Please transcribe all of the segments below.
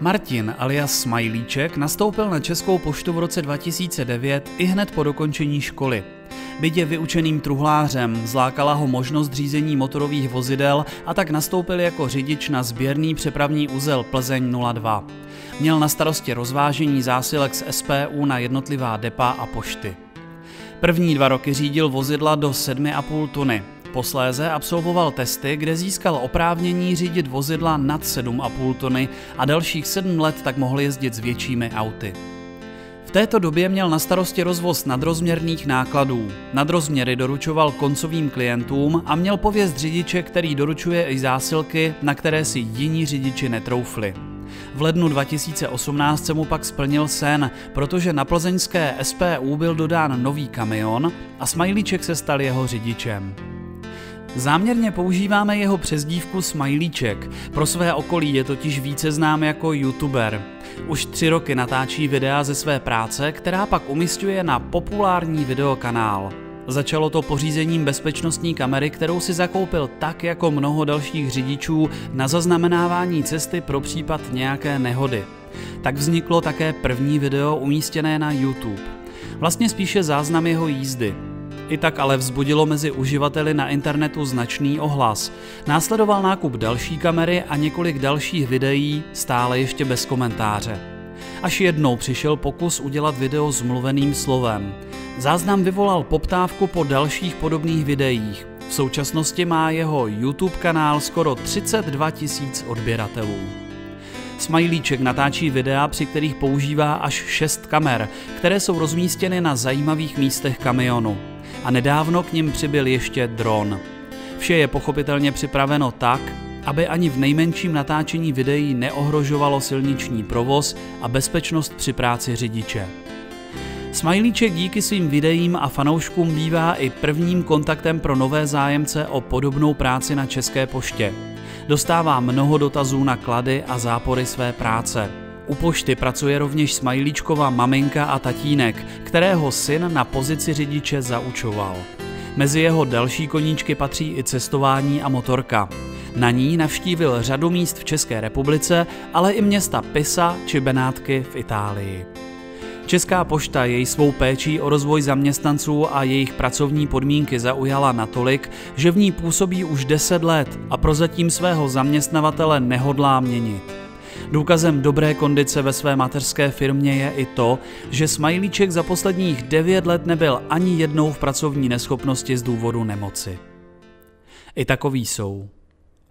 Martin alias Smajlíček nastoupil na Českou poštu v roce 2009 i hned po dokončení školy. Je vyučeným truhlářem, zlákala ho možnost řízení motorových vozidel a tak nastoupil jako řidič na sběrný přepravní úzel Plzeň 02. Měl na starosti rozvážení zásilek z SPU na jednotlivá depa a pošty. První dva roky řídil vozidla do 7,5 tuny, Posléze absolvoval testy, kde získal oprávnění řídit vozidla nad 7,5 tony a dalších 7 let tak mohl jezdit s většími auty. V této době měl na starosti rozvoz nadrozměrných nákladů. Nadrozměry doručoval koncovým klientům a měl pověst řidiče, který doručuje i zásilky, na které si jiní řidiči netroufli. V lednu 2018 se mu pak splnil sen, protože na plzeňské SPU byl dodán nový kamion a Smajlíček se stal jeho řidičem. Záměrně používáme jeho přezdívku Smajlíček. Pro své okolí je totiž více znám jako youtuber. Už tři roky natáčí videa ze své práce, která pak umistuje na populární videokanál. Začalo to pořízením bezpečnostní kamery, kterou si zakoupil tak jako mnoho dalších řidičů na zaznamenávání cesty pro případ nějaké nehody. Tak vzniklo také první video umístěné na YouTube. Vlastně spíše záznam jeho jízdy. I tak ale vzbudilo mezi uživateli na internetu značný ohlas. Následoval nákup další kamery a několik dalších videí, stále ještě bez komentáře. Až jednou přišel pokus udělat video s mluveným slovem. Záznam vyvolal poptávku po dalších podobných videích. V současnosti má jeho YouTube kanál skoro 32 tisíc odběratelů. Smajlíček natáčí videa, při kterých používá až 6 kamer, které jsou rozmístěny na zajímavých místech kamionu a nedávno k ním přibyl ještě dron. Vše je pochopitelně připraveno tak, aby ani v nejmenším natáčení videí neohrožovalo silniční provoz a bezpečnost při práci řidiče. Smajlíček díky svým videím a fanouškům bývá i prvním kontaktem pro nové zájemce o podobnou práci na České poště. Dostává mnoho dotazů na klady a zápory své práce. U pošty pracuje rovněž Smajlíčkova maminka a tatínek, kterého syn na pozici řidiče zaučoval. Mezi jeho další koníčky patří i cestování a motorka. Na ní navštívil řadu míst v České republice, ale i města Pisa či Benátky v Itálii. Česká pošta jej svou péčí o rozvoj zaměstnanců a jejich pracovní podmínky zaujala natolik, že v ní působí už 10 let a prozatím svého zaměstnavatele nehodlá měnit. Důkazem dobré kondice ve své mateřské firmě je i to, že Smajlíček za posledních 9 let nebyl ani jednou v pracovní neschopnosti z důvodu nemoci. I takoví jsou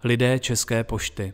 lidé České pošty.